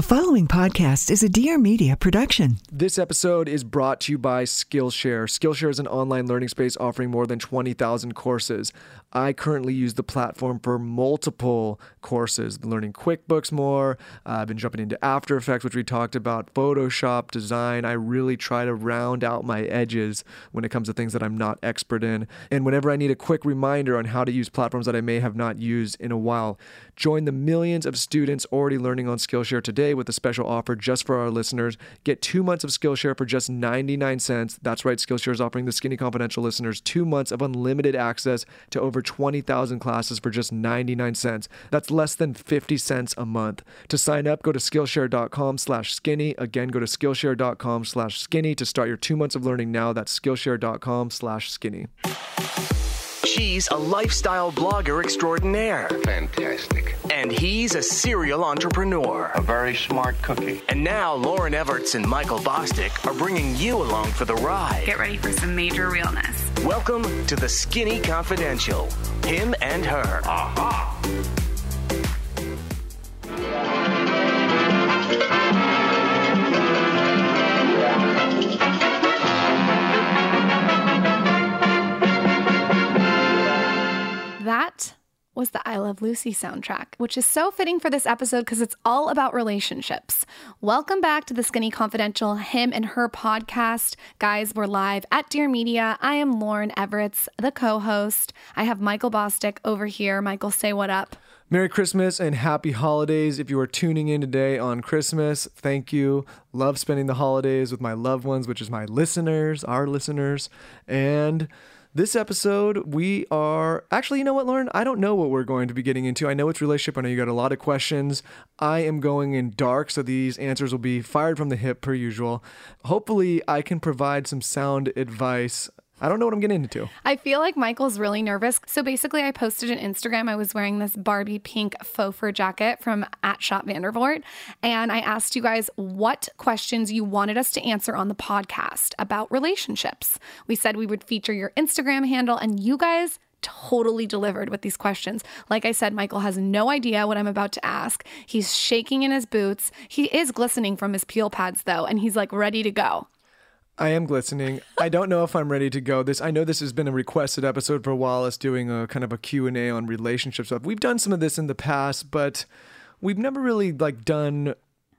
The following podcast is a Dear Media production. This episode is brought to you by Skillshare. Skillshare is an online learning space offering more than 20,000 courses. I currently use the platform for multiple courses, learning QuickBooks more. Uh, I've been jumping into After Effects, which we talked about, Photoshop, design. I really try to round out my edges when it comes to things that I'm not expert in. And whenever I need a quick reminder on how to use platforms that I may have not used in a while, join the millions of students already learning on Skillshare today with a special offer just for our listeners. Get two months of Skillshare for just 99 cents. That's right, Skillshare is offering the Skinny Confidential listeners two months of unlimited access to over over 20,000 classes for just 99 cents. That's less than 50 cents a month. To sign up, go to Skillshare.com slash skinny. Again, go to Skillshare.com slash skinny to start your two months of learning now. That's Skillshare.com slash skinny. She's a lifestyle blogger extraordinaire. Fantastic. And he's a serial entrepreneur. A very smart cookie. And now Lauryn Evarts and Michael Bosstick are bringing you along for the ride. Get ready for some major realness. Welcome to the Skinny Confidential. Him and her. Aha! That was the I Love Lucy soundtrack, which is so fitting for this episode because it's all about relationships. Welcome back to the Skinny Confidential Him and Her podcast. Guys, we're live at Dear Media. I am Lauryn Evarts, the co host. I have Michael Bosstick over here. Michael, say what up. Merry Christmas and happy holidays. If you are tuning in today on Christmas, thank you. Love spending the holidays with my loved ones, which is my listeners, our listeners. And this episode, we are actually, you know what, Lauryn? I don't know what we're going to be getting into. I know it's relationship. I know you got a lot of questions. I am going in dark, so these answers will be fired from the hip per usual. Hopefully, I can provide some sound advice I don't know what I'm getting into. I feel like Michael's really nervous. So basically, I posted an Instagram. I was wearing this Barbie pink faux fur jacket from at Shop Vandervoort. And I asked you guys what questions you wanted us to answer on the podcast about relationships. We said we would feature your Instagram handle, and you guys totally delivered with these questions. Like I said, Michael has no idea what I'm about to ask. He's shaking in his boots. He is glistening from his peel pads, though, and he's like ready to go. I am glistening. I don't know if I'm ready to go. This I know this has been a requested episode for Wallace doing a kind of a Q and A on relationship stuff. We've done some of this in the past, but we've never really like done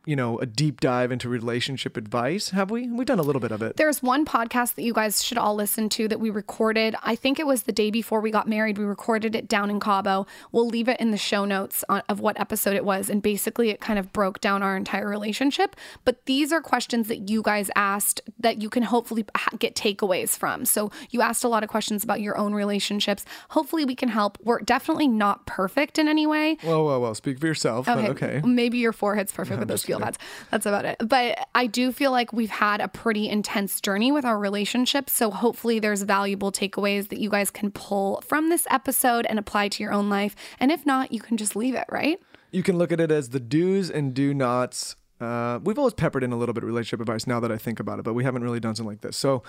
you know, a deep dive into relationship advice, have we? We've done a little bit of it. There's one podcast that you guys should all listen to that we recorded. I think it was the day before we got married. We recorded it down in Cabo. We'll leave it in the show notes on, of what episode it was. And basically, it kind of broke down our entire relationship. But these are questions that you guys asked that you can hopefully get takeaways from. So you asked a lot of questions about your own relationships. Hopefully, we can help. We're definitely not perfect in any way. Whoa, whoa, whoa. Speak for yourself. Okay. okay. Maybe your forehead's perfect with those feel That's about it. But I do feel like we've had a pretty intense journey with our relationship. So hopefully there's valuable takeaways that you guys can pull from this episode and apply to your own life. And if not, you can just leave it, right? You can look at it as the do's and do nots. Uh, we've always peppered in a little bit of relationship advice now that I think about it, but we haven't really done something like this. So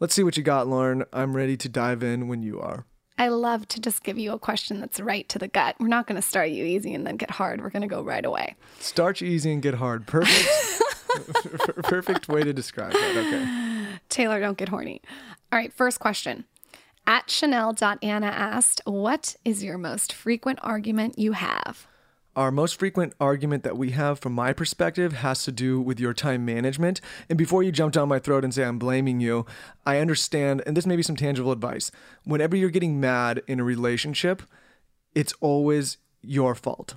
let's see what you got, Lauryn. I'm ready to dive in when you are. I love to just give you a question that's right to the gut. We're not going to start you easy and then get hard. We're going to go right away. Start you easy and get hard. Perfect. perfect way to describe that. Okay. Taylor, don't get horny. All right, first question. At Chanel.Anna asked, What is your most frequent argument you have? Our most frequent argument that we have, from my perspective, has to do with your time management. And before you jump down my throat and say I'm blaming you, I understand, and this may be some tangible advice. Whenever you're getting mad in a relationship, it's always your fault.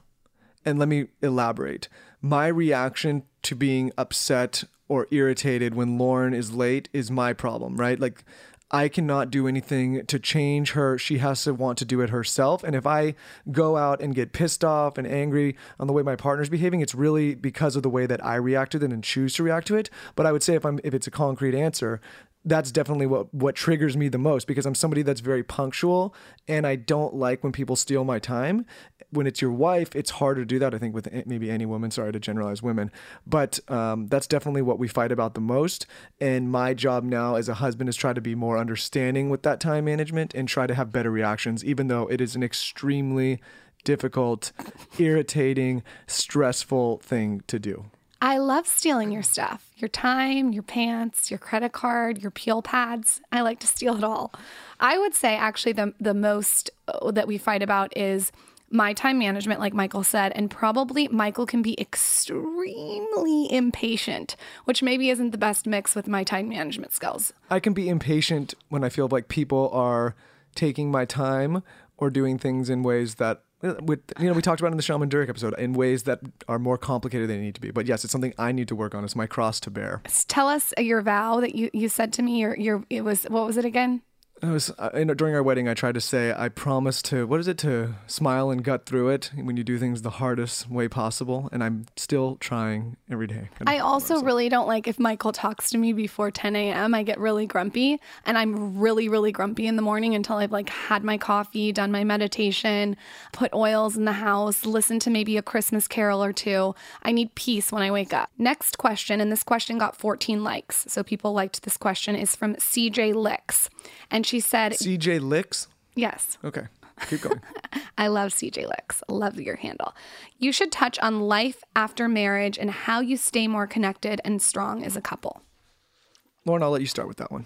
And let me elaborate. My reaction to being upset or irritated when Lauryn is late is my problem, right? Like, I cannot do anything to change her. She has to want to do it herself. And if I go out and get pissed off and angry on the way my partner's behaving, it's really because of the way that I react to it and choose to react to it. But I would say if I'm if it's a concrete answer, that's definitely what what triggers me the most because I'm somebody that's very punctual and I don't like when people steal my time. When it's your wife, it's hard to do that. I think with maybe any woman. Sorry to generalize women, but um, that's definitely what we fight about the most. And my job now as a husband is try to be more understanding with that time management and try to have better reactions, even though it is an extremely difficult, irritating, stressful thing to do. I love stealing your stuff your time, your pants, your credit card, your peel pads. I like to steal it all. I would say, actually, the, the most uh, that we fight about is my time management, like Michael said, and probably Michael can be extremely impatient, which maybe isn't the best mix with my time management skills. I can be impatient when I feel like people are taking my time or doing things in ways that with you know we talked about in the Shaman Durek episode in ways that are more complicated than they need to be. But yes, it's something I need to work on. It's my cross to bear. Tell us uh, your vow that you, you said to me. Your your it was what was it again? It was uh, during our wedding. I tried to say I promise to what is it to smile and gut through it when you do things the hardest way possible, and I'm still trying every day. I also really don't like if Michael talks to me before 10 a.m. I get really grumpy, and I'm really really grumpy in the morning until I've like had my coffee, done my meditation, put oils in the house, listened to maybe a Christmas carol or two. I need peace when I wake up. Next question, and this question got 14 likes, so people liked this question. Is from CJ Licks, and she said, CJ Licks. Yes. Okay, keep going. I love CJ Licks. Love your handle. You should touch on life after marriage and how you stay more connected and strong as a couple. Lauryn, I'll let you start with that one.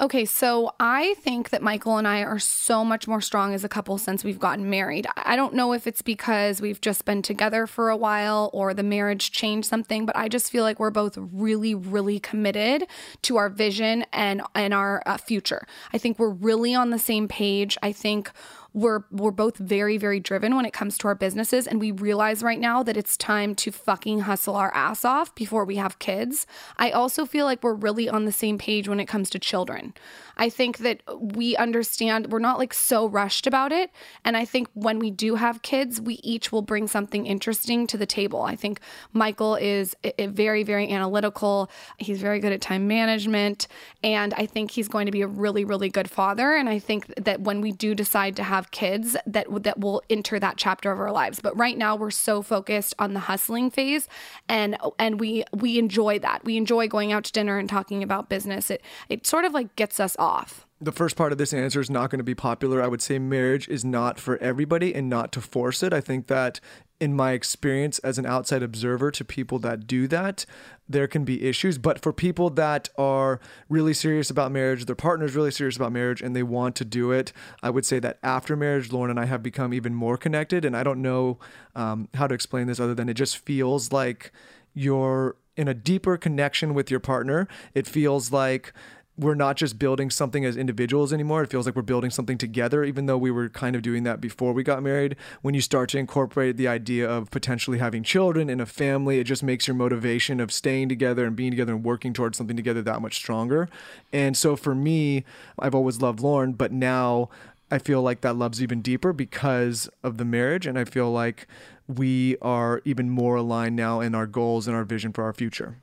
Okay, so I think that Michael and I are so much more strong as a couple since we've gotten married. I don't know if it's because we've just been together for a while or the marriage changed something, but I just feel like we're both really, really committed to our vision and and our uh, future. I think we're really on the same page. I think we're we're both very very driven when it comes to our businesses and we realize right now that it's time to fucking hustle our ass off before we have kids. I also feel like we're really on the same page when it comes to children. I think that we understand we're not like so rushed about it and I think when we do have kids, we each will bring something interesting to the table. I think Michael is a, a very very analytical. He's very good at time management and I think he's going to be a really really good father and I think that when we do decide to have kids that that will enter that chapter of our lives. But right now we're so focused on the hustling phase and and we we enjoy that. We enjoy going out to dinner and talking about business. It it sort of like gets us off. The first part of this answer is not going to be popular. I would say marriage is not for everybody and not to force it. I think that in my experience as an outside observer to people that do that, there can be issues. But for people that are really serious about marriage, their partner's really serious about marriage, and they want to do it, I would say that after marriage, Lauryn and I have become even more connected. And I don't know um, how to explain this other than it just feels like you're in a deeper connection with your partner. It feels like we're not just building something as individuals anymore. It feels like we're building something together, even though we were kind of doing that before we got married. When you start to incorporate the idea of potentially having children and a family, it just makes your motivation of staying together and being together and working towards something together that much stronger. And so for me, I've always loved Lauryn, but now I feel like that love's even deeper because of the marriage. And I feel like we are even more aligned now in our goals and our vision for our future.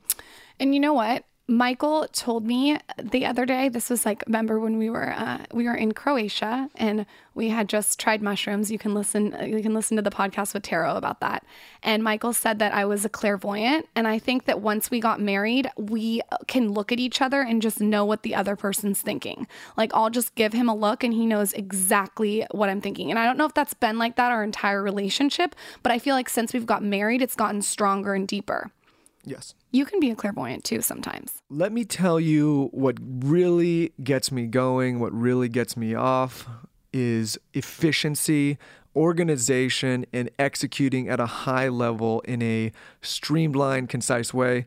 And you know what? Michael told me the other day. This was like remember when we were uh, we were in Croatia and we had just tried mushrooms. You can listen you can listen to the podcast with Taro about that. And Michael said that I was a clairvoyant, and I think that once we got married, we can look at each other and just know what the other person's thinking. Like I'll just give him a look, and he knows exactly what I'm thinking. And I don't know if that's been like that our entire relationship, but I feel like since we've got married, it's gotten stronger and deeper. Yes. You can be a clairvoyant too sometimes. Let me tell you what really gets me going, what really gets me off is efficiency, organization, and executing at a high level in a streamlined, concise way.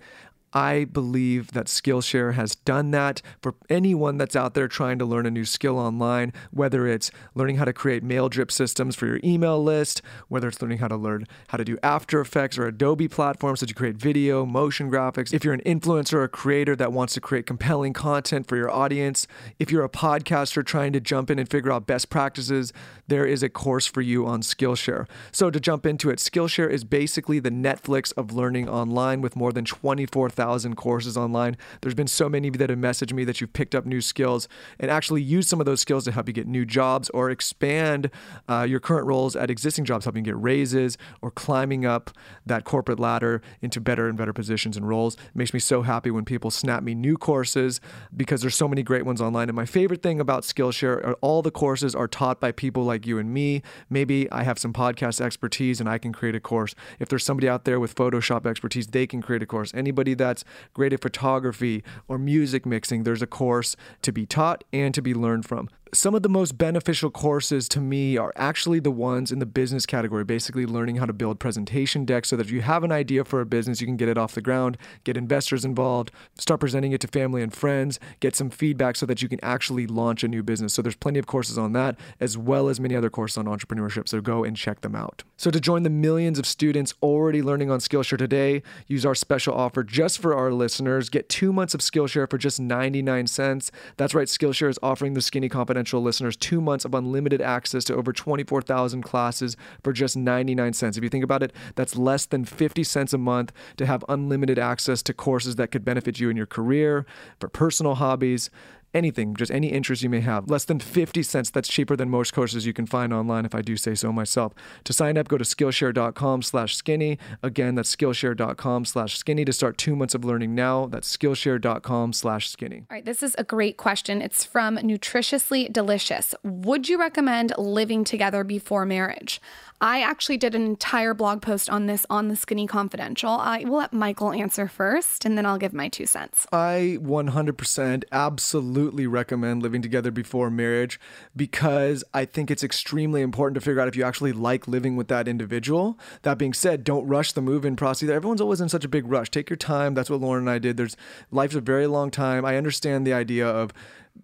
I believe that Skillshare has done that for anyone that's out there trying to learn a new skill online, whether it's learning how to create mail drip systems for your email list, whether it's learning how to learn how to do After Effects or Adobe platforms so you create video, motion graphics. If you're an influencer or a creator that wants to create compelling content for your audience, if you're a podcaster trying to jump in and figure out best practices, there is a course for you on Skillshare. So to jump into it, Skillshare is basically the Netflix of learning online with more than 24,000 24,000 courses online. There's been so many of you that have messaged me that you've picked up new skills and actually used some of those skills to help you get new jobs or expand uh, your current roles at existing jobs, helping you get raises or climbing up that corporate ladder into better and better positions and roles. It makes me so happy when people snap me new courses because there's so many great ones online. And my favorite thing about Skillshare are all the courses are taught by people like you and me. Maybe I have some podcast expertise and I can create a course. If there's somebody out there with Photoshop expertise, they can create a course. Anybody that's great at photography or music mixing, there's a course to be taught and to be learned from some of the most beneficial courses to me are actually the ones in the business category, basically learning how to build presentation decks so that if you have an idea for a business, you can get it off the ground, get investors involved, start presenting it to family and friends, get some feedback so that you can actually launch a new business. So there's plenty of courses on that, as well as many other courses on entrepreneurship. So go and check them out. So to join the millions of students already learning on Skillshare today, use our special offer just for our listeners. Get two months of Skillshare for just 99 cents. That's right, Skillshare is offering the Skinny Confidential listeners two months of unlimited access to over 24,000 classes for just 99 cents. If you think about it, that's less than 50 cents a month to have unlimited access to courses that could benefit you in your career, for personal hobbies anything, just any interest you may have. Less than 50 cents. That's cheaper than most courses you can find online, if I do say so myself. To sign up, go to Skillshare.com slash skinny. Again, that's Skillshare.com slash skinny to start two months of learning now. That's Skillshare.com slash skinny. All right, this is a great question. It's from Nutritiously Delicious. Would you recommend living together before marriage? I actually did an entire blog post on this on the Skinny Confidential. I will let Michael answer first and then I'll give my two cents. I 100% absolutely recommend living together before marriage because I think it's extremely important to figure out if you actually like living with that individual. That being said, don't rush the move in process. either. Everyone's always in such a big rush. Take your time. That's what Lauryn and I did. There's life's a very long time. I understand the idea of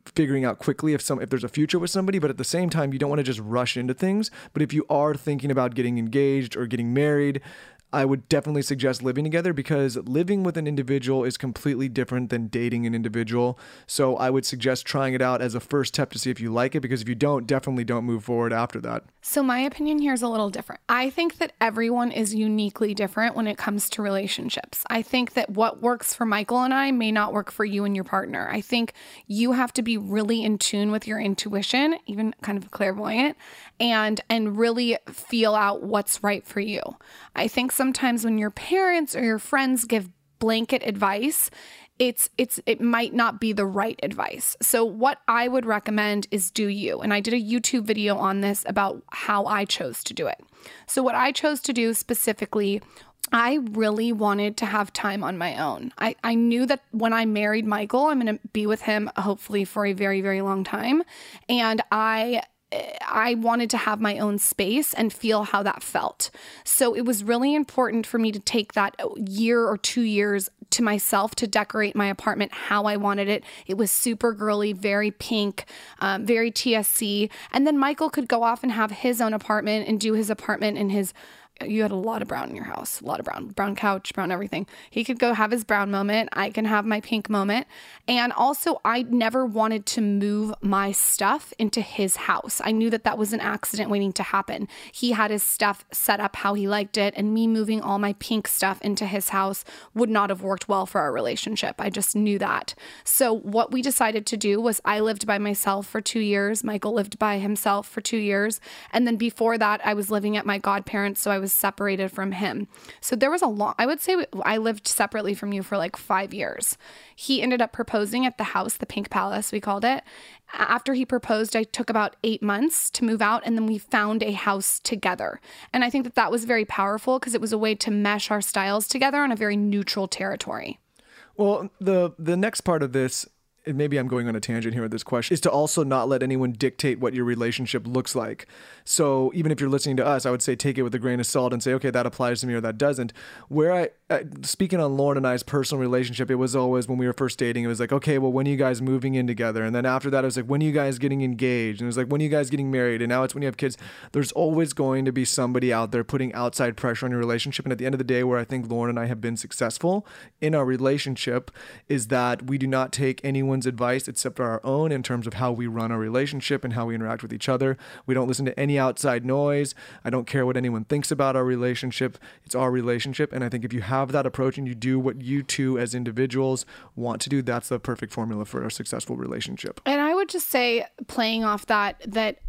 figuring out quickly if some if there's a future with somebody but at the same time you don't want to just rush into things but if you are thinking about getting engaged or getting married I would definitely suggest living together because living with an individual is completely different than dating an individual. So I would suggest trying it out as a first step to see if you like it because if you don't, definitely don't move forward after that. So my opinion here is a little different. I think that everyone is uniquely different when it comes to relationships. I think that what works for Michael and I may not work for you and your partner. I think you have to be really in tune with your intuition, even kind of clairvoyant, and and really feel out what's right for you. I think sometimes when your parents or your friends give blanket advice, it's it's it might not be the right advice. So what I would recommend is do you. And I did a YouTube video on this about how I chose to do it. So what I chose to do specifically I really wanted to have time on my own. I, I knew that when I married Michael, I'm going to be with him hopefully for a very, very long time. And I I wanted to have my own space and feel how that felt. So it was really important for me to take that year or two years to myself to decorate my apartment how I wanted it. It was super girly, very pink, um, very TSC. And then Michael could go off and have his own apartment and do his apartment in his you had a lot of brown in your house, a lot of brown, brown couch, brown everything. He could go have his brown moment. I can have my pink moment. And also, I never wanted to move my stuff into his house. I knew that that was an accident waiting to happen. He had his stuff set up how he liked it, and me moving all my pink stuff into his house would not have worked well for our relationship. I just knew that. So, what we decided to do was I lived by myself for two years. Michael lived by himself for two years. And then before that, I was living at my godparents. So, I was was separated from him. So there was a long, I would say I lived separately from you for like five years. He ended up proposing at the house, the Pink Palace, we called it. After he proposed, I took about eight months to move out and then we found a house together. And I think that that was very powerful because it was a way to mesh our styles together on a very neutral territory. Well, the the next part of this and maybe I'm going on a tangent here with this question, is to also not let anyone dictate what your relationship looks like. So even if you're listening to us, I would say take it with a grain of salt and say, okay, that applies to me or that doesn't. Where I, uh, speaking on Lauryn and I's personal relationship, it was always when we were first dating, it was like, okay, well, when are you guys moving in together? And then after that, it was like, when are you guys getting engaged? And it was like, when are you guys getting married? And now it's when you have kids. There's always going to be somebody out there putting outside pressure on your relationship. And at the end of the day, where I think Lauryn and I have been successful in our relationship is that we do not take anyone advice except our own in terms of how we run our relationship and how we interact with each other. We don't listen to any outside noise. I don't care what anyone thinks about our relationship. It's our relationship. And I think if you have that approach and you do what you two as individuals want to do, that's the perfect formula for a successful relationship. And I would just say, playing off that, that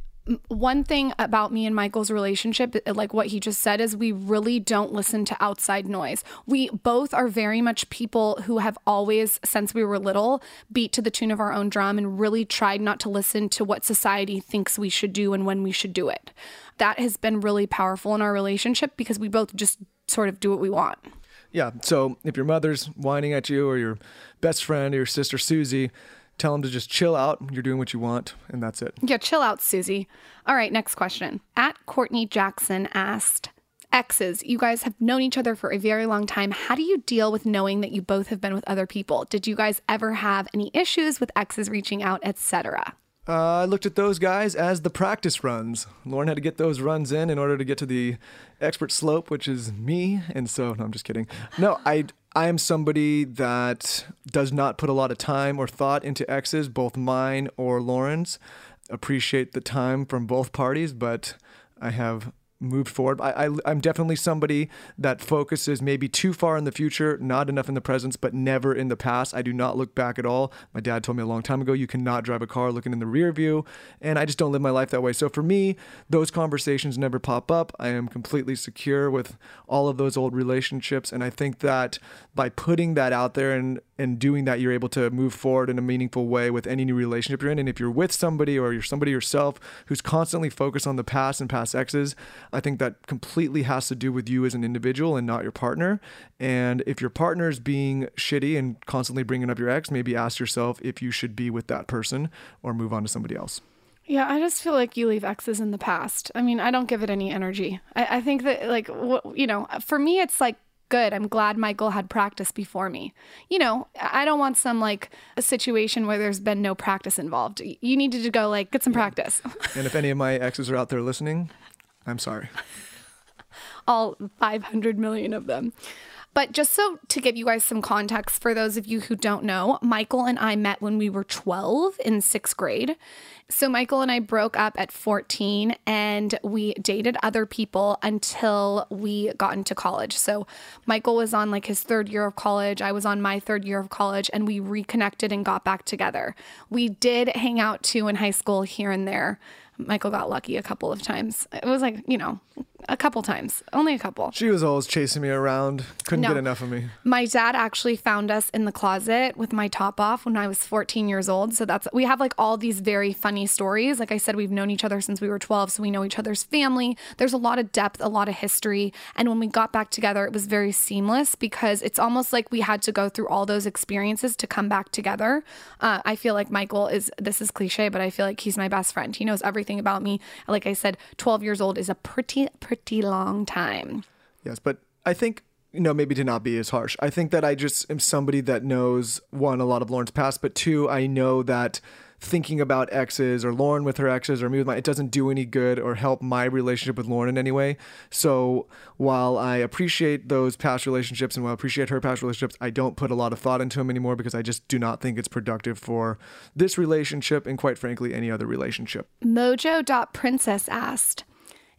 one thing about me and Michael's relationship, uh, like what he just said, is we really don't listen to outside noise. We both are very much people who have always, since we were little, beat to the tune of our own drum and really tried not to listen to what society thinks we should do and when we should do it. That has been really powerful in our relationship because we both just sort of do what we want. Yeah. So if your mother's whining at you or your best friend or your sister Susie, tell them to just chill out. You're doing what you want, and that's it. Yeah, chill out, Susie. All right, next question. At Courtney Jackson asked, Exes, you guys have known each other for a very long time. How do you deal with knowing that you both have been with other people? Did you guys ever have any issues with exes reaching out, etc.? Uh, I looked at those guys as the practice runs. Lauren had to get those runs in in order to get to the expert slope, which is me. And so, no, I'm just kidding. No, I I am somebody that does not put a lot of time or thought into exes, both mine or Lauryn's. Appreciate the time from both parties, but I have moved forward. I, I, am definitely somebody that focuses maybe too far in the future, not enough in the present, but never in the past. I do not look back at all. My dad told me a long time ago, you cannot drive a car looking in the rear view. And I just don't live my life that way. So for me, those conversations never pop up. I am completely secure with all of those old relationships. And I think that by putting that out there and and doing that, you're able to move forward in a meaningful way with any new relationship you're in. And if you're with somebody or you're somebody yourself who's constantly focused on the past and past exes, I think that completely has to do with you as an individual and not your partner. And if your partner is being shitty and constantly bringing up your ex, maybe ask yourself if you should be with that person or move on to somebody else. Yeah, I just feel like you leave exes in the past. I mean, I don't give it any energy. I, I think that, like, what, you know, for me, it's like good. I'm glad Michael had practice before me. You know, I don't want some like a situation where there's been no practice involved. You needed to go like get some practice. and if any of my exes are out there listening, I'm sorry. All 500 million of them. But just so to give you guys some context for those of you who don't know, Michael and I met when we were 12 in sixth grade. So Michael and I broke up at 14 and we dated other people until we got into college. So Michael was on like his third year of college, I was on my third year of college and we reconnected and got back together. We did hang out too in high school here and there. Michael got lucky a couple of times. It was like, you know, a couple times, only a couple. She was always chasing me around, couldn't No. get enough of me. My dad actually found us in the closet with my top off when I was 14 years old. So that's, we have like all these very funny stories. Like I said, we've known each other since we were 12. So we know each other's family. There's a lot of depth, a lot of history. And when we got back together, it was very seamless because it's almost like we had to go through all those experiences to come back together. Uh, I feel like Michael is, this is cliche, but I feel like he's my best friend. He knows everything about me. Like I said, 12 years old is a pretty, pretty long time. Yes, but I think you know maybe to not be as harsh. I think that I just am somebody that knows one a lot of Lauryn's past, but two I know that thinking about exes or Lauryn with her exes or me with my it doesn't do any good or help my relationship with Lauryn in any way. So while I appreciate those past relationships and while I appreciate her past relationships, I don't put a lot of thought into them anymore because I just do not think it's productive for this relationship and quite frankly any other relationship. Mojo.princess asked,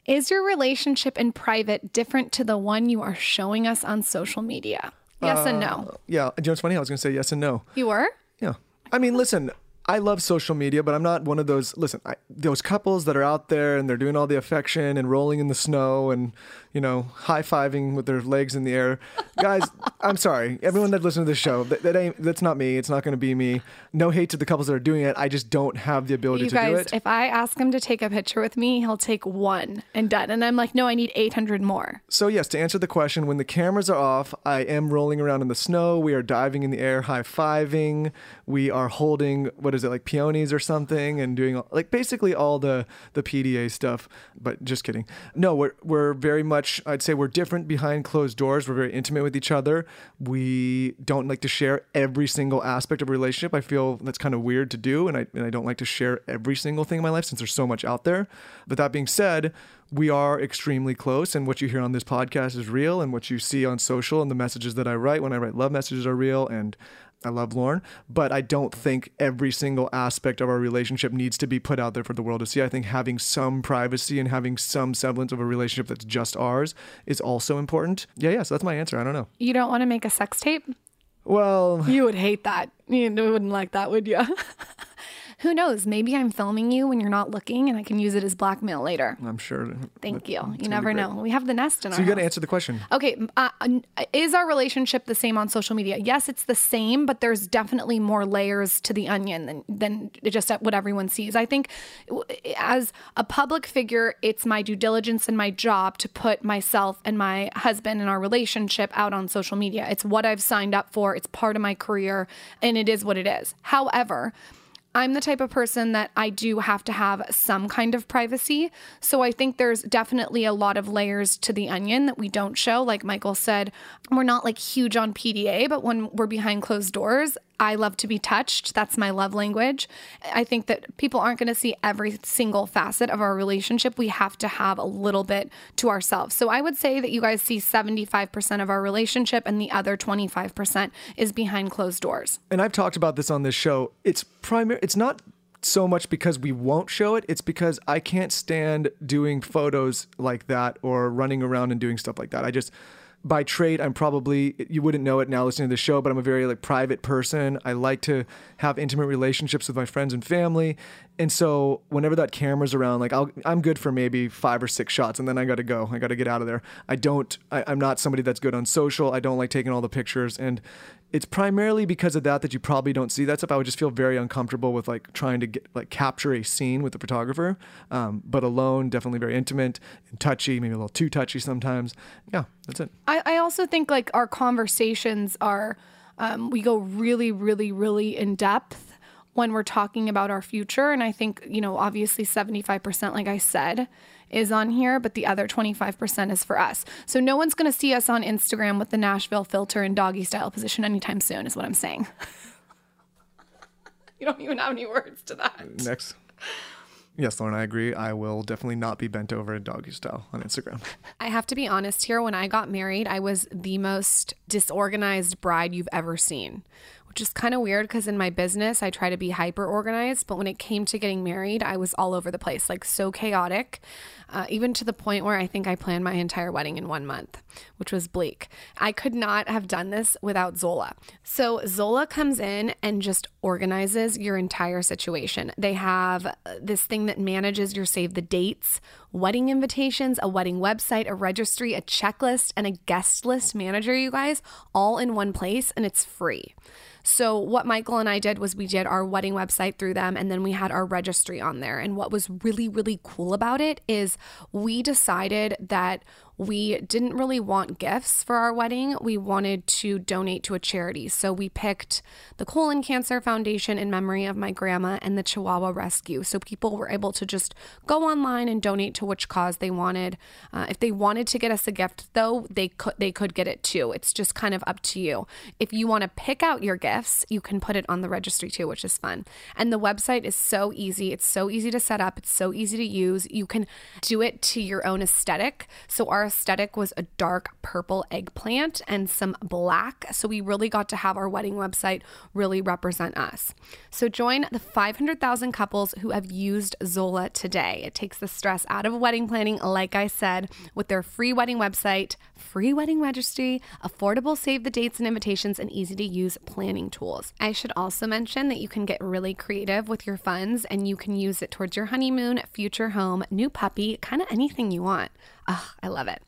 Is your relationship in private different to the one you are showing us on social media? Yes and no. Uh, yeah, do you know what's funny? I was going to say yes and no. You were? Yeah. I mean, listen, I love social media, but I'm not one of those. Listen, I, those couples that are out there and they're doing all the affection and rolling in the snow and, you know, high fiving with their legs in the air. Guys, I'm sorry. Everyone that listens to this show, that, that ain't, that's not me. It's not going to be me. No hate to the couples that are doing it. I just don't have the ability You to do it. if I ask him to take a picture with me, he'll take one and done. And I'm like, no, I need 800 more. So, yes, to answer the question, when the cameras are off, I am rolling around in the snow. We are diving in the air, high fiving. We are holding, what is it, like peonies or something, and doing like basically all the, the PDA stuff. But just kidding. No, we're, we're very much, I'd say we're different behind closed doors. We're very intimate with each other. We don't like to share every single aspect of a relationship. I feel that's kind of weird to do, and I, and I don't like to share every single thing in my life since there's so much out there. But that being said, we are extremely close, and what you hear on this podcast is real, and what you see on social and the messages that I write when I write love messages are real, and I love Lauryn, but I don't think every single aspect of our relationship needs to be put out there for the world to see. I think having some privacy and having some semblance of a relationship that's just ours is also important. Yeah, yeah, so that's my answer. I don't know. You don't want to make a sex tape? Well, You would hate that. You wouldn't like that, would you? Who knows? Maybe I'm filming you when you're not looking and I can use it as blackmail later. I'm sure. Thank you. You never know. We have the nest in So our So you got to answer the question. Okay, uh, is our relationship the same on social media? Yes, it's the same, but there's definitely more layers to the onion than than just what everyone sees. I think as a public figure, it's my due diligence and my job to put myself and my husband and our relationship out on social media. It's what I've signed up for. It's part of my career, and it is what it is. However, I'm the type of person that I do have to have some kind of privacy. So I think there's definitely a lot of layers to the onion that we don't show. Like Michael said, we're not like huge on PDA, but when we're behind closed doors, I love to be touched. That's my love language. I think that people aren't going to see every single facet of our relationship. We have to have a little bit to ourselves. So I would say that you guys see 75% of our relationship and the other 25% is behind closed doors. and I've talked about this on this show. It's primary. It's not so much because we won't show it. It's because I can't stand doing photos like that or running around and doing stuff like that. I just, by trade, I'm probably you wouldn't know it now listening to the show, but I'm a very like private person. I like to have intimate relationships with my friends and family, and so whenever that camera's around, like I'll, I'm good for maybe five or six shots, and then I got to go. I got to get out of there. I don't. I, I'm not somebody that's good on social. I don't like taking all the pictures, and it's primarily because of that that you probably don't see that stuff. I would just feel very uncomfortable with like trying to get like capture a scene with the photographer, um, but alone, definitely very intimate and touchy, maybe a little too touchy sometimes. Yeah, that's it. I, I also think like our conversations are, um, we go really, really, really in depth when we're talking about our future. And I think, you know, obviously 75%, like I said, is on here, but the other 25% is for us. So no one's going to see us on Instagram with the Nashville filter and doggy style position anytime soon, is what I'm saying. you don't even have any words to that. Next. Yes, Lauryn, I agree. I will definitely not be bent over in doggy style on Instagram. I have to be honest here. When I got married, I was the most disorganized bride you've ever seen, which is kind of weird because in my business, I try to be hyper organized. But when it came to getting married, I was all over the place, like so chaotic, uh, even to the point where I think I planned my entire wedding in one month, which was bleak. I could not have done this without Zola. So Zola comes in and just organizes your entire situation. They have uh, this thing that manages your save the dates, wedding invitations, a wedding website, a registry, a checklist, and a guest list manager, you guys, all in one place, and it's free. So, what Michael and I did was we did our wedding website through them, and then we had our registry on there. And what was really, really cool about it is we decided that we didn't really want gifts for our wedding. We wanted to donate to a charity. So we picked the Colon Cancer Foundation in memory of my grandma and the Chihuahua Rescue. So people were able to just go online and donate to which cause they wanted. Uh, if they wanted to get us a gift, though, they could they could get it too. It's just kind of up to you. If you want to pick out your gifts, you can put it on the registry too, which is fun. And the website is so easy. It's so easy to set up. It's so easy to use. You can do it to your own aesthetic. So our aesthetic was a dark purple eggplant and some black. So we really got to have our wedding website really represent us. So join the 500,000 couples who have used Zola today. It takes the stress out of wedding planning, like I said, with their free wedding website, free wedding registry, affordable save the dates and invitations, and easy to use planning tools. I should also mention that you can get really creative with your funds and you can use it towards your honeymoon, future home, new puppy, kind of anything you want. Ugh, I love it.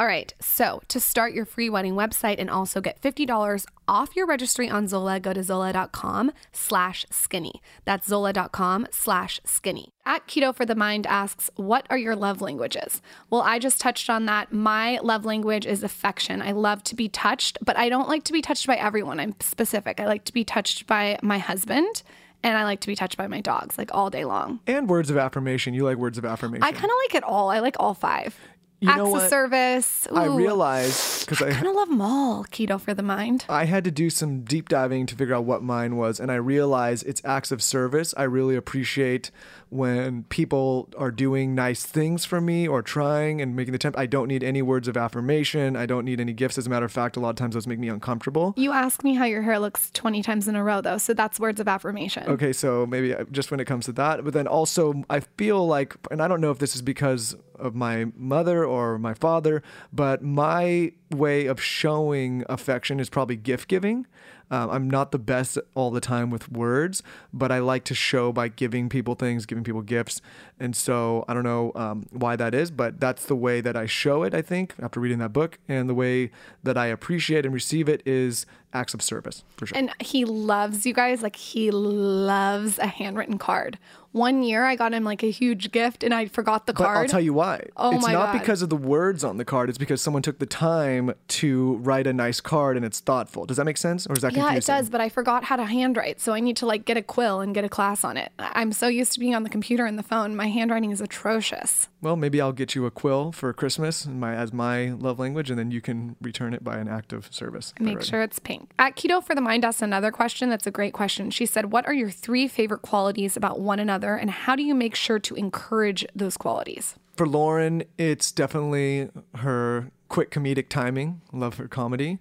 All right, so to start your free wedding website and also get $50 off your registry on Zola, go to zola.com slash skinny. That's zola.com slash skinny. At Keto for the Mind asks, what are your love languages? Well, I just touched on that. My love language is affection. I love to be touched, but I don't like to be touched by everyone. I'm specific. I like to be touched by my husband and I like to be touched by my dogs like all day long. And words of affirmation. You like words of affirmation. I kind of like it all. I like all five. You Acts of service. I Ooh. realized because I kind of love them all. Keto for the mind. I had to do some deep diving to figure out what mine was, and I realized it's acts of service. I really appreciate when people are doing nice things for me or trying and making the attempt. I don't need any words of affirmation. I don't need any gifts. As a matter of fact, a lot of times those make me uncomfortable. You ask me how your hair looks 20 times in a row, though, so that's words of affirmation. Okay, so maybe uh, just when it comes to that, but then also I feel like, and I don't know if this is because of my mother or my father, but my way of showing affection is probably gift giving. Um, I'm not the best all the time with words, but I like to show by giving people things, giving people gifts. And so I don't know um, why that is, but that's the way that I show it, I think, after reading that book. And the way that I appreciate and receive it is acts of service, for sure. And he loves you guys. Like, he loves a handwritten card. One year, I got him like a huge gift and I forgot the But card. I'll tell you why. Oh it's my not God. because of the words on the card. It's because someone took the time to write a nice card and it's thoughtful. Does that make sense? Or is that confusing? Yeah, it does, but I forgot how to handwrite, so I need to like get a quill and get a class on it. I'm so used to being on the computer and the phone. My handwriting is atrocious. Well, maybe I'll get you a quill for Christmas my, as my love language, and then you can return it by an act of service. Make sure it's pink. At Keto for the Mind asked another question that's a great question. She said, What are your three favorite qualities about one another, and how do you make sure to encourage those qualities? For Lauryn, it's definitely her quick comedic timing. Love her comedy.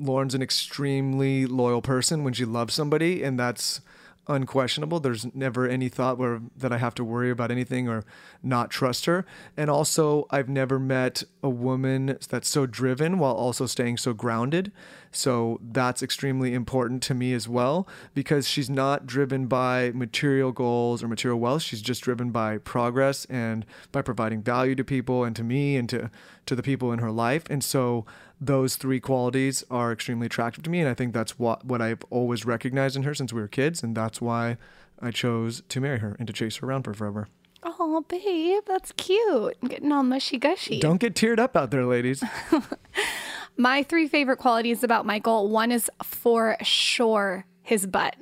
Lauryn's an extremely loyal person when she loves somebody, and that's unquestionable. There's never any thought where that I have to worry about anything or not trust her. And also, I've never met a woman that's so driven while also staying so grounded. So that's extremely important to me as well because she's not driven by material goals or material wealth. She's just driven by progress and by providing value to people and to me and to to the people in her life. And so those three qualities are extremely attractive to me and I think that's what what I've always recognized in her since we were kids and that's why I chose to marry her and to chase her around for forever. Oh, babe, that's cute. I'm getting all mushy gushy. Don't get teared up out there, ladies. My three favorite qualities about Michael one is for sure his butt.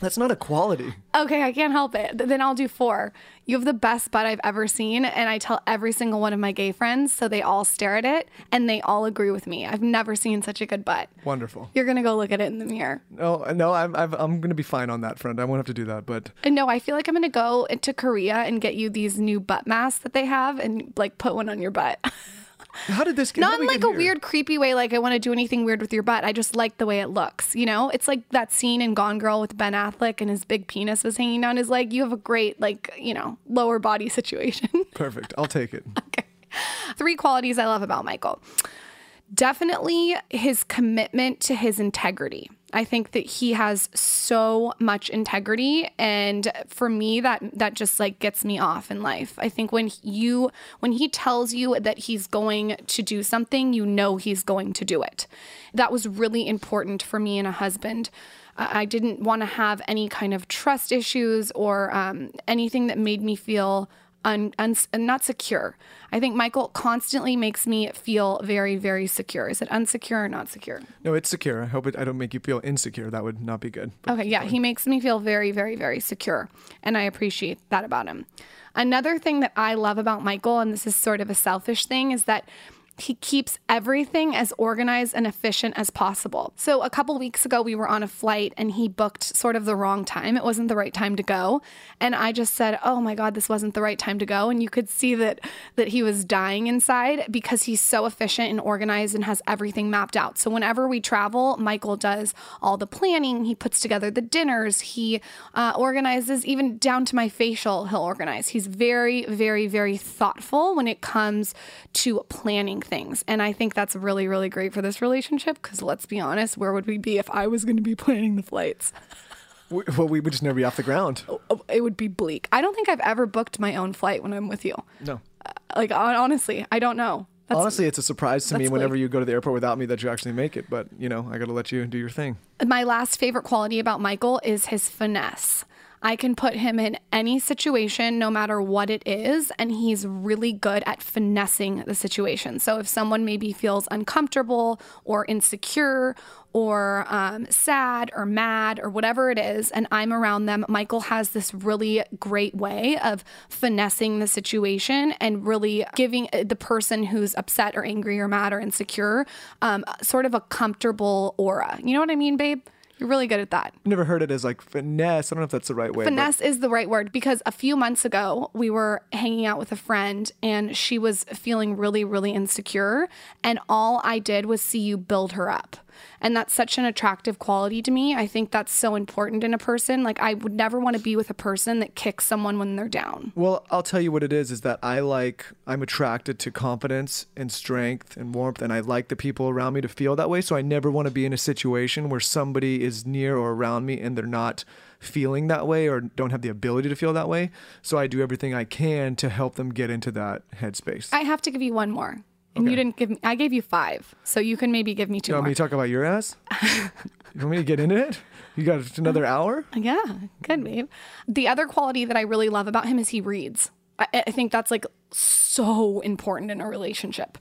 That's not a quality. Okay, I can't help it. Then I'll do four. You have the best butt I've ever seen, and I tell every single one of my gay friends, so they all stare at it and they all agree with me. I've never seen such a good butt. Wonderful. You're gonna go look at it in the mirror. No, no, I'm I've, I'm gonna be fine on that front. I won't have to do that. But And no, I feel like I'm gonna go into Korea and get you these new butt masks that they have and like put one on your butt. how did this get? Not in like a here? weird, creepy way, like I wanna do anything weird with your butt. I just like the way it looks, you know? It's like that scene in Gone Girl with Ben Affleck and his big penis was hanging down his leg. You have a great, like, you know, lower body situation. Perfect. I'll take it. okay. Three qualities I love about Michael. Definitely his commitment to his integrity. I think that he has so much integrity and for me that that just like gets me off in life. I think when you when he tells you that he's going to do something, you know he's going to do it. That was really important for me and a husband. I didn't want to have any kind of trust issues or um, anything that made me feel un, uns not secure. I think Michael constantly makes me feel very, very secure. Is it unsecure or not secure? No, it's secure. I hope it, I don't make you feel insecure. That would not be good. Okay, yeah, he makes me feel very, very, very secure. And I appreciate that about him. Another thing that I love about Michael, and this is sort of a selfish thing, is that he keeps everything as organized and efficient as possible. So, a couple weeks ago, we were on a flight and he booked sort of the wrong time. It wasn't the right time to go. And I just said, Oh my God, this wasn't the right time to go. And you could see that, that he was dying inside because he's so efficient and organized and has everything mapped out. So, whenever we travel, Michael does all the planning. He puts together the dinners. He uh, organizes, even down to my facial, he'll organize. He's very, very, very thoughtful when it comes to planning things. And I think that's really, really great for this relationship because let's be honest, where would we be if I was going to be planning the flights? well, we would just never be off the ground. Oh, oh, It would be bleak. I don't think I've ever booked my own flight when I'm with you. No. Uh, like, honestly, I don't know. That's, Honestly, it's a surprise to me whenever you go to the airport without me that you actually make it. But you know, I got to let you do your thing. My last favorite quality about Michael is his finesse. I can put him in any situation, no matter what it is, and he's really good at finessing the situation. So if someone maybe feels uncomfortable or insecure or um, sad or mad or whatever it is, and I'm around them, Michael has this really great way of finessing the situation and really giving uh, the person who's upset or angry or mad or insecure um, sort of a comfortable aura. You know what I mean, babe? You're really good at that. I've never heard it as like finesse. I don't know if that's the right way. but- Finesse is the right word because a few months ago we were hanging out with a friend and she was feeling really, really insecure. And all I did was see you build her up. And that's such an attractive quality to me. I think that's so important in a person. Like, I would never want to be with a person that kicks someone when they're down. Well, I'll tell you what it is is that I like I'm attracted to confidence and strength and warmth and I like the people around me to feel that way, so I never want to be in a situation where somebody is near or around me and they're not feeling that way or don't have the ability to feel that way. So I do everything I can to help them get into that headspace. I have to give you one more. And you didn't give me, I gave you five. So you can maybe give me two you want more. me to talk about your ass? you want me to get into it? You got another mm. hour? Yeah, good, babe. The other quality that I really love about him is he reads. I, I think that's like so important in a relationship.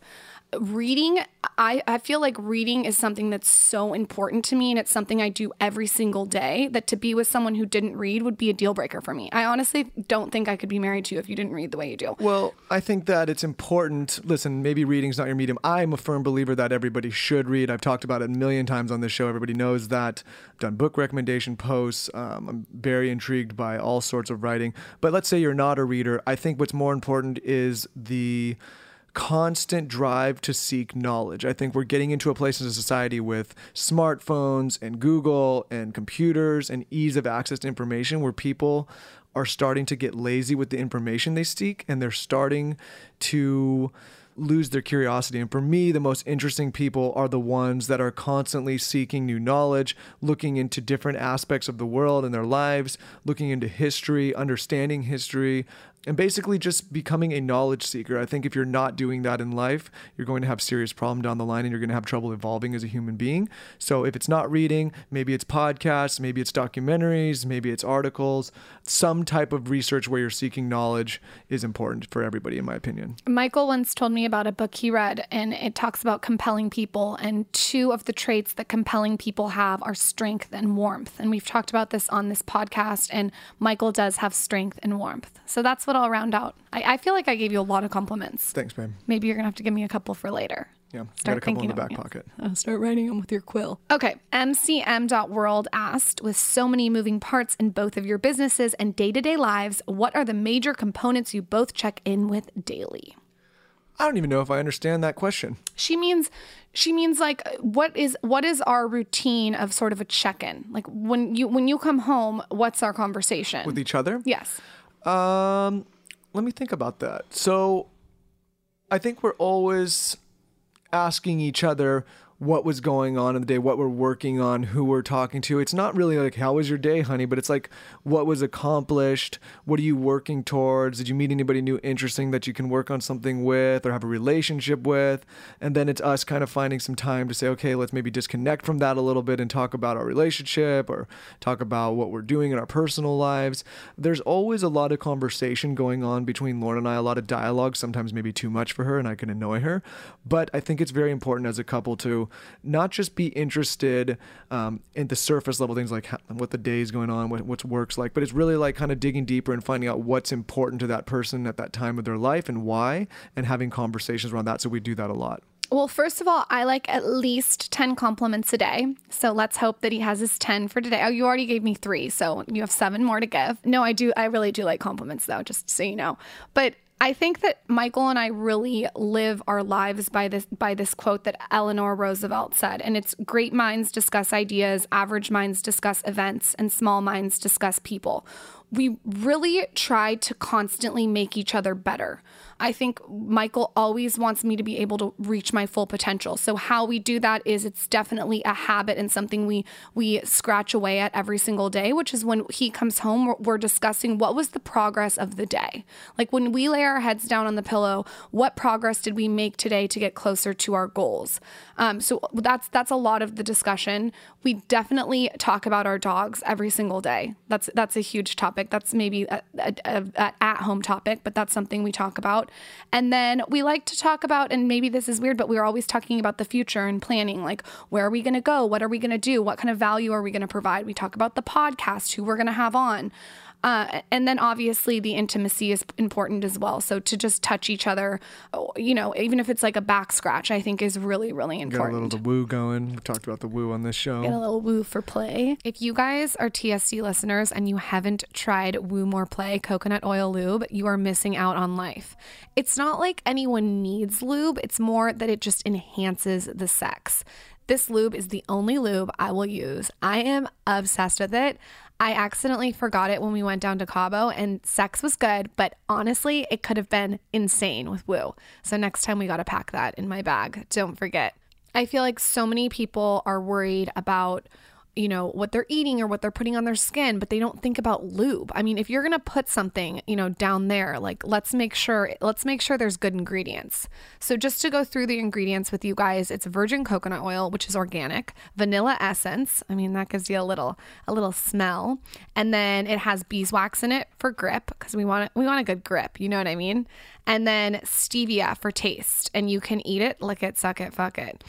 Reading, I, I feel like reading is something that's so important to me, and it's something I do every single day. That to be with someone who didn't read would be a deal breaker for me. I honestly don't think I could be married to you if you didn't read the way you do. Well, I think that it's important. Listen, maybe reading's not your medium. I'm a firm believer that everybody should read. I've talked about it a million times on this show. Everybody knows that. I've done book recommendation posts. Um, I'm very intrigued by all sorts of writing. But let's say you're not a reader. I think what's more important is the constant drive to seek knowledge. I think we're getting into a place in society with smartphones and Google and computers and ease of access to information where people are starting to get lazy with the information they seek and they're starting to lose their curiosity. And for me, the most interesting people are the ones that are constantly seeking new knowledge, looking into different aspects of the world and their lives, looking into history, understanding history, and basically just becoming a knowledge seeker. I think if you're not doing that in life, you're going to have serious problem down the line and you're going to have trouble evolving as a human being. So if it's not reading, maybe it's podcasts, maybe it's documentaries, maybe it's articles, some type of research where you're seeking knowledge is important for everybody in my opinion. Michael once told me about a book he read, and it talks about compelling people. And two of the traits that compelling people have are strength and warmth. And we've talked about this on this podcast, and Michael does have strength and warmth. So that's what I'll round out. I, I feel like I gave you a lot of compliments. Thanks, babe. Maybe you're going to have to give me a couple for later. Yeah, Start got a couple in the back pocket. Uh, start writing them with your quill. Okay. MCM.world asked With so many moving parts in both of your businesses and day to day lives, what are the major components you both check in with daily? I don't even know if I understand that question. She means she means like what is what is our routine of sort of a check-in? Like when you when you come home, what's our conversation? With each other? yes. Um, let me think about that. So, I think we're always asking each other what was going on in the day, what we're working on, who we're talking to. It's not really like, how was your day, honey? But it's like, what was accomplished? What are you working towards? Did you meet anybody new interesting that you can work on something with or have a relationship with? And then it's us kind of finding some time to say, okay, let's maybe disconnect from that a little bit and talk about our relationship or talk about what we're doing in our personal lives. There's always a lot of conversation going on between Lauryn and I, a lot of dialogue, sometimes maybe too much for her and I can annoy her. But I think it's very important as a couple to not just be interested um, in the surface level things like how, what the day is going on, what what's works like, but it's really like kind of digging deeper and finding out what's important to that person at that time of their life and why, and having conversations around that. So we do that a lot. Well, first of all, I like at least 10 compliments a day. So let's hope that he has his 10 for today. Oh, you already gave me three. So you have seven more to give. No, I do. I really do like compliments, though, just so you know. But I think that Michael and I really live our lives by this by this quote that Eleanor Roosevelt said, and it's great minds discuss ideas, average minds discuss events, and small minds discuss people. We really try to constantly make each other better. I think Michael always wants me to be able to reach my full potential. So how we do that is it's definitely a habit and something we we scratch away at every single day, which is when he comes home we're, discussing what was the progress of the day. Like when we lay our heads down on the pillow, what progress did we make today to get closer to our goals? Um, so that's that's a lot of the discussion. We definitely talk about our dogs every single day. That's that's a huge topic. That's maybe a, a, a, a at home topic, but that's something we talk about. And then we like to talk about, and maybe this is weird, but we're always talking about the future and planning like, where are we going to go? What are we going to do? What kind of value are we going to provide? We talk about the podcast, who we're going to have on. Uh, and then obviously the intimacy is important as well. So to just touch each other, you know, even if it's like a back scratch, I think is really, really important. Got a little the woo going. We talked about the woo on this show. Get a little woo for play. If you guys are TSC listeners and you haven't tried Woo More Play coconut oil lube, you are missing out on life. It's not like anyone needs lube, it's more that it just enhances the sex. This lube is the only lube I will use. I am obsessed with it. I accidentally forgot it when we went down to Cabo and sex was good, but honestly, it could have been insane with Woo. So next time we got to pack that in my bag. Don't forget. I feel like so many people are worried about you know what they're eating or what they're putting on their skin but they don't think about lube. I mean if you're going to put something you know down there like let's make sure let's make sure there's good ingredients. So just to go through the ingredients with you guys it's virgin coconut oil which is organic vanilla essence i mean that gives you a little a little smell and then it has beeswax in it for grip because we want we want a good grip you know what i mean? And then stevia for taste and you can eat it lick it suck it fuck it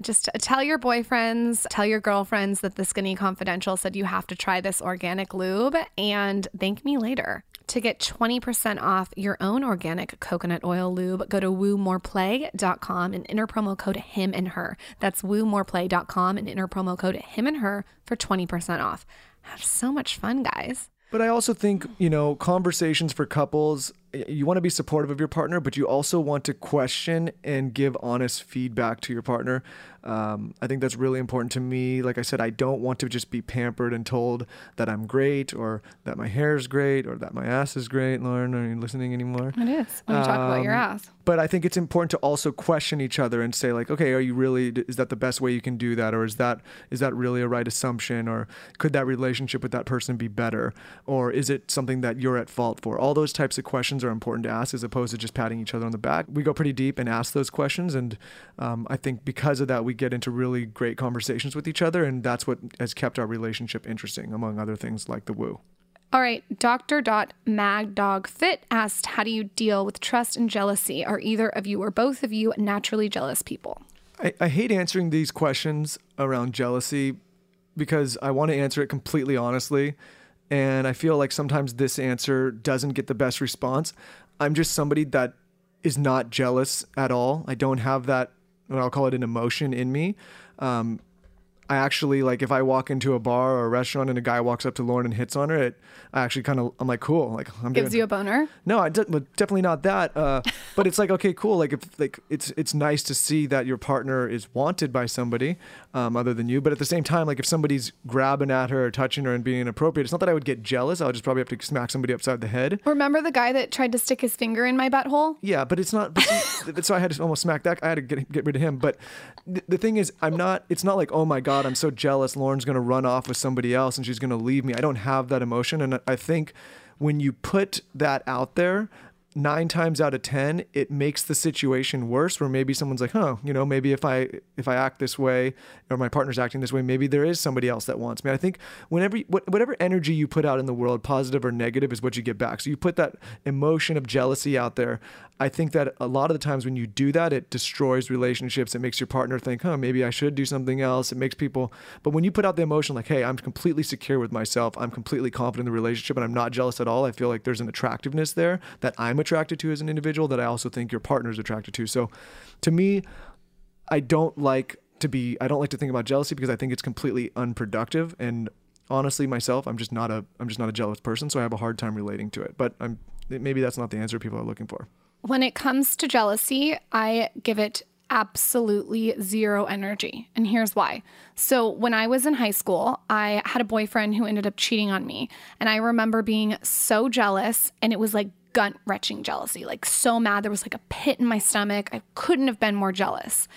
just tell your boyfriends, tell your girlfriends that the Skinny Confidential said you have to try this organic lube and thank me later. To get 20% off your own organic coconut oil lube, go to woomoreplay.com and enter promo code him and her. That's woomoreplay.com and enter promo code him and her for 20% off. Have so much fun, guys. But I also think, you know, conversations for couples, you want to be supportive of your partner, but you also want to question and give honest feedback to your partner. Um, I think that's really important to me. Like I said, I don't want to just be pampered and told that I'm great or that my hair is great or that my ass is great. Lauryn, are you listening anymore? It is when you talk about your Um, ass. But I think it's important to also question each other and say like, okay, are you really? Is that the best way you can do that, or is that is that really a right assumption, or could that relationship with that person be better, or is it something that you're at fault for? All those types of questions are important to ask, as opposed to just patting each other on the back. We go pretty deep and ask those questions, and um, I think because of that, we get into really great conversations with each other, and that's what has kept our relationship interesting, among other things like the woo. All right, Dr. Dot MagDogFit asked, How do you deal with trust and jealousy? Are either of you or both of you naturally jealous people? I, I hate answering these questions around jealousy because I want to answer it completely honestly. And I feel like sometimes this answer doesn't get the best response. I'm just somebody that is not jealous at all. I don't have that, what I'll call it an emotion in me. Um, I actually like if I walk into a bar or a restaurant and a guy walks up to Lauryn and hits on her, it I actually kind of I'm like cool, like I'm Gives doing- you a boner? no, I de- definitely not that. Uh, but it's like okay, cool. Like if like it's it's nice to see that your partner is wanted by somebody um, other than you. But at the same time, like if somebody's grabbing at her or touching her and being inappropriate, it's not that I would get jealous. I would just probably have to smack somebody upside the head. Remember the guy that tried to stick his finger in my butthole? Yeah, but it's not. But so I had to almost smack that. I had to get get rid of him. But th- the thing is, I'm not. It's not like oh my god, I'm so jealous. Lauryn's gonna run off with somebody else and she's gonna leave me. I don't have that emotion, and I think when you put that out there. Nine times out of ten, it makes the situation worse. Where maybe someone's like, "Huh, you know, maybe if I if I act this way, or my partner's acting this way, maybe there is somebody else that wants me." I think whenever whatever energy you put out in the world, positive or negative, is what you get back. So you put that emotion of jealousy out there. I think that a lot of the times when you do that, it destroys relationships. It makes your partner think, oh, maybe I should do something else. It makes people, but when you put out the emotion like, hey, I'm completely secure with myself, I'm completely confident in the relationship, and I'm not jealous at all, I feel like there's an attractiveness there that I'm attracted to as an individual that I also think your partner's attracted to. So to me, I don't like to be, I don't like to think about jealousy because I think it's completely unproductive. And honestly, myself, I'm just not a, I'm just not a jealous person. So I have a hard time relating to it. But I'm, maybe that's not the answer people are looking for. When it comes to jealousy, I give it absolutely zero energy. And here's why. So, when I was in high school, I had a boyfriend who ended up cheating on me. And I remember being so jealous, and it was like gut wrenching jealousy, like so mad. There was like a pit in my stomach. I couldn't have been more jealous.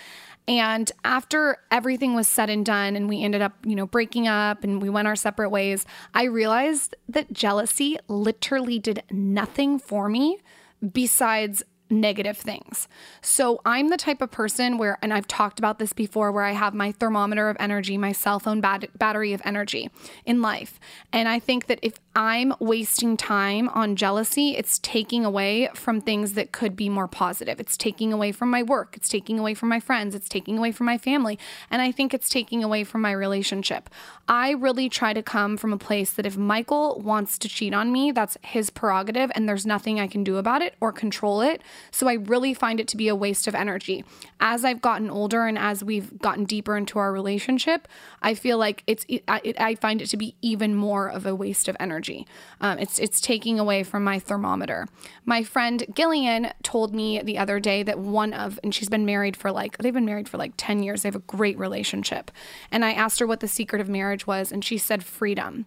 And after everything was said and done, and we ended up, you know, breaking up and we went our separate ways, I realized that jealousy literally did nothing for me besides negative things. So I'm the type of person where, and I've talked about this before, where I have my thermometer of energy, my cell phone bat- battery of energy in life. And I think that if I'm wasting time on jealousy, it's taking away from things that could be more positive. It's taking away from my work, it's taking away from my friends, it's taking away from my family, and I think it's taking away from my relationship. I really try to come from a place that if Michael wants to cheat on me, that's his prerogative and there's nothing I can do about it or control it. So I really find it to be a waste of energy. As I've gotten older and as we've gotten deeper into our relationship, I feel like it's I, I find it to be even more of a waste of energy. Um, it's it's taking away from my thermometer. My friend Gillian told me the other day that one of and she's been married for like they've been married for like 10 years. They have a great relationship. And I asked her what the secret of marriage was and she said freedom.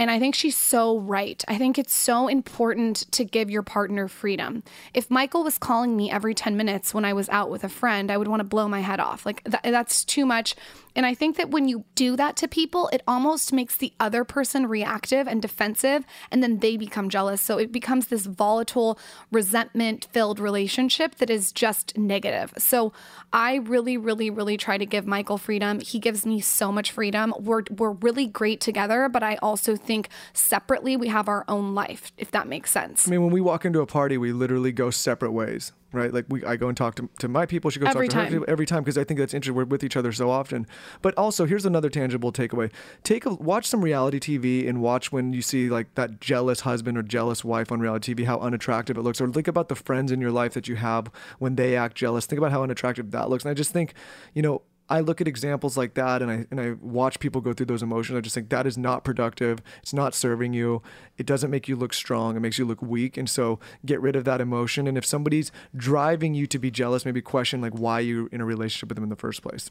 And I think she's so right. I think it's so important to give your partner freedom. If Michael was calling me every 10 minutes when I was out with a friend, I would want to blow my head off. Like, th- that's too much. And I think that when you do that to people, it almost makes the other person reactive and defensive, and then they become jealous. So it becomes this volatile, resentment filled relationship that is just negative. So I really, really, really try to give Michael freedom. He gives me so much freedom. We're, we're really great together, but I also think separately we have our own life, if that makes sense. I mean, when we walk into a party, we literally go separate ways, right? Like we, I go and talk to, to my people. She goes Every talk to time. her every time because I think that's interesting. We're with each other so often. But also, here's another tangible takeaway: take a watch some reality TV and watch when you see like that jealous husband or jealous wife on reality TV, how unattractive it looks. Or think about the friends in your life that you have when they act jealous. Think about how unattractive that looks. And I just think, you know, I look at examples like that and I and I watch people go through those emotions. I just think that is not productive. It's not serving you. It doesn't make you look strong. It makes you look weak. And so get rid of that emotion. And if somebody's driving you to be jealous, maybe question like why you're in a relationship with them in the first place.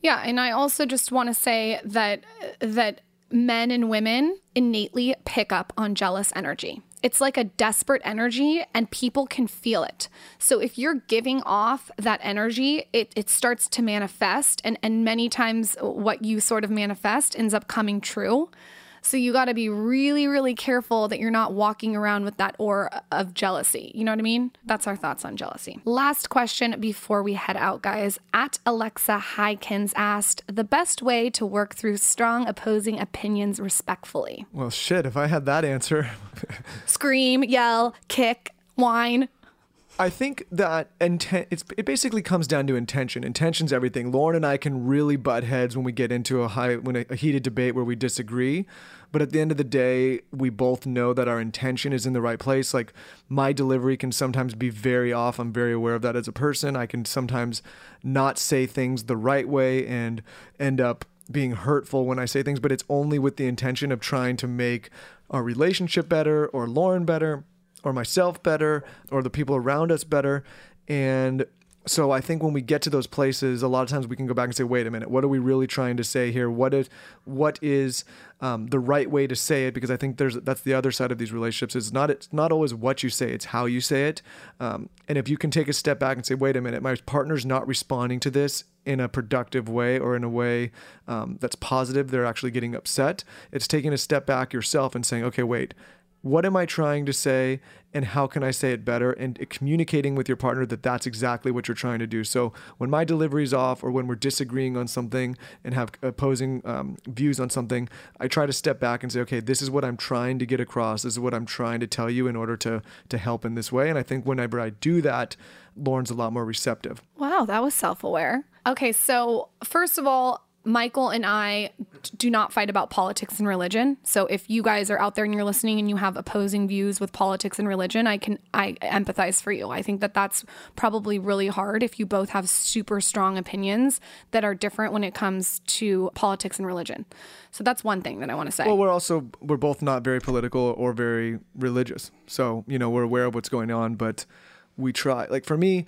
Yeah, and I also just want to say that that men and women innately pick up on jealous energy. It's like a desperate energy and people can feel it. So if you're giving off that energy, it, it starts to manifest and, and many times what you sort of manifest ends up coming true. So you got to be really, really careful that you're not walking around with that aura of jealousy. You know what I mean? That's our thoughts on jealousy. Last question before we head out, guys. At Alexa Hykins asked the best way to work through strong opposing opinions respectfully. Well, shit, if I had that answer. Scream, yell, kick, whine. I think that intent it basically comes down to intention. Intention's everything. Lauryn and I can really butt heads when we get into a high when a, a heated debate where we disagree, but at the end of the day, we both know that our intention is in the right place. Like my delivery can sometimes be very off. I'm very aware of that as a person. I can sometimes not say things the right way and end up being hurtful when I say things, but it's only with the intention of trying to make our relationship better or Lauryn better or myself better or the people around us better. And so I think when we get to those places, a lot of times we can go back and say, wait a minute, what are we really trying to say here? What is what is um, the right way to say it? Because I think there's that's the other side of these relationships. It's not it's not always what you say, it's how you say it. Um, and if you can take a step back and say, wait a minute, my partner's not responding to this in a productive way or in a way um, that's positive, they're actually getting upset. It's taking a step back yourself and saying, okay, wait, what am I trying to say and how can I say it better? And communicating with your partner that that's exactly what you're trying to do. So when my delivery is off or when we're disagreeing on something and have opposing um, views on something, I try to step back and say, okay, this is what I'm trying to get across. This is what I'm trying to tell you in order to to help in this way. And I think whenever I do that, Lauryn's a lot more receptive. Wow, that was self aware. Okay, so first of all, Michael and I do not fight about politics and religion. So if you guys are out there and you're listening and you have opposing views with politics and religion, I can I empathize for you. I think that that's probably really hard if you both have super strong opinions that are different when it comes to politics and religion. So that's one thing that I want to say. Well, we're also we're both not very political or very religious. So, you know, we're aware of what's going on, but we try. Like for me,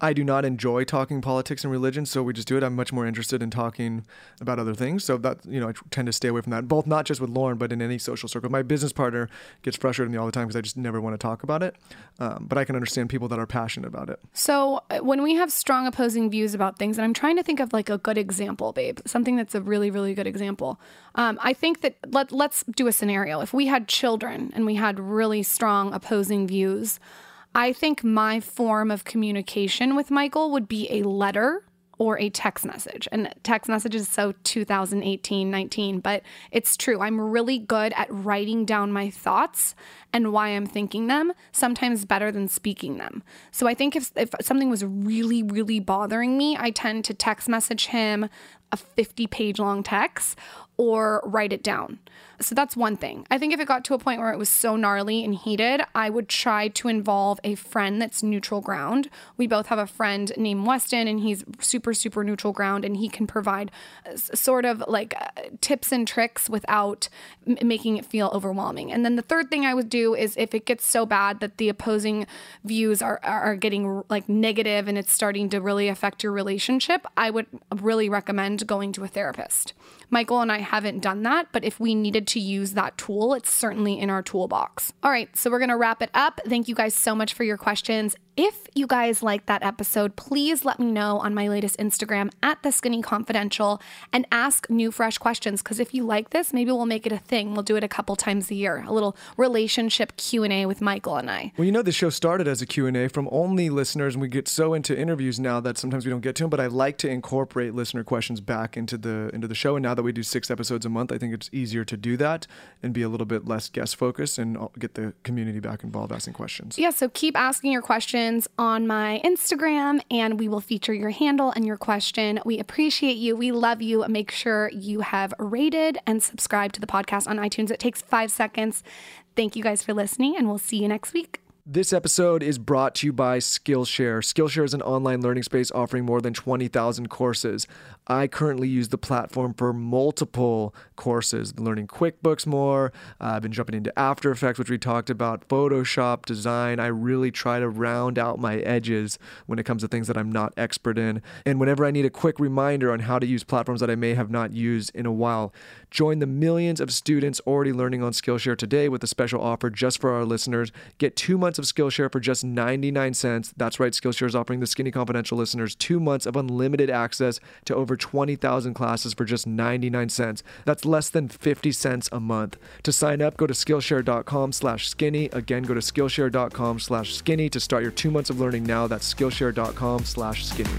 I do not enjoy talking politics and religion, so we just do it. I'm much more interested in talking about other things. So that you know, I tend to stay away from that. Both not just with Lauryn, but in any social circle. My business partner gets frustrated with me all the time because I just never want to talk about it. Um, but I can understand people that are passionate about it. So uh, when we have strong opposing views about things, and I'm trying to think of like a good example, babe, something that's a really, really good example. Um, I think that let let's do a scenario. If we had children and we had really strong opposing views. I think my form of communication with Michael would be a letter or a text message. And text message is so 2018, 19, but it's true. I'm really good at writing down my thoughts and why I'm thinking them, sometimes better than speaking them. So I think if, if something was really, really bothering me, I tend to text message him a 50 page long text or write it down. So that's one thing. I think if it got to a point where it was so gnarly and heated, I would try to involve a friend that's neutral ground. We both have a friend named Weston, and he's super, super neutral ground, and he can provide sort of like uh, tips and tricks without m- making it feel overwhelming. And then the third thing I would do is if it gets so bad that the opposing views are, are getting like negative and it's starting to really affect your relationship, I would really recommend going to a therapist. Michael and I haven't done that, but if we needed to use that tool, it's certainly in our toolbox. All right, so we're going to wrap it up. Thank you guys so much for your questions. If you guys liked that episode, please let me know on my latest Instagram at the Skinny Confidential and ask new fresh questions because if you like this, maybe we'll make it a thing. We'll do it a couple times a year. A little relationship Q&A with Michael and I. Well, you know the show started as a Q&A from only listeners and we get so into interviews now that sometimes we don't get to them, but I like to incorporate listener questions back into the into the show and now that we do 6 episodes a month, I think it's easier to do that and be a little bit less guest focused and get the community back involved asking questions. Yeah, so keep asking your questions on my Instagram and we will feature your handle and your question. We appreciate you. We love you. Make sure you have rated and subscribed to the podcast on iTunes. It takes five seconds. Thank you guys for listening, and we'll see you next week. This episode is brought to you by Skillshare. Skillshare is an online learning space offering more than 20,000 courses. I currently use the platform for multiple courses, learning QuickBooks more. Uh, I've been jumping into After Effects, which we talked about, Photoshop, design. I really try to round out my edges when it comes to things that I'm not expert in. And whenever I need a quick reminder on how to use platforms that I may have not used in a while, join the millions of students already learning on Skillshare today with a special offer just for our listeners. Get two months of Skillshare for just 99 cents. That's right, Skillshare is offering the Skinny Confidential listeners two months of unlimited access to over 20,000 classes for just 99 cents. That's less than 50 cents a month. To sign up, go to Skillshare.com slash skinny. Again, go to Skillshare.com slash skinny to start your two months of learning now. That's Skillshare.com slash skinny.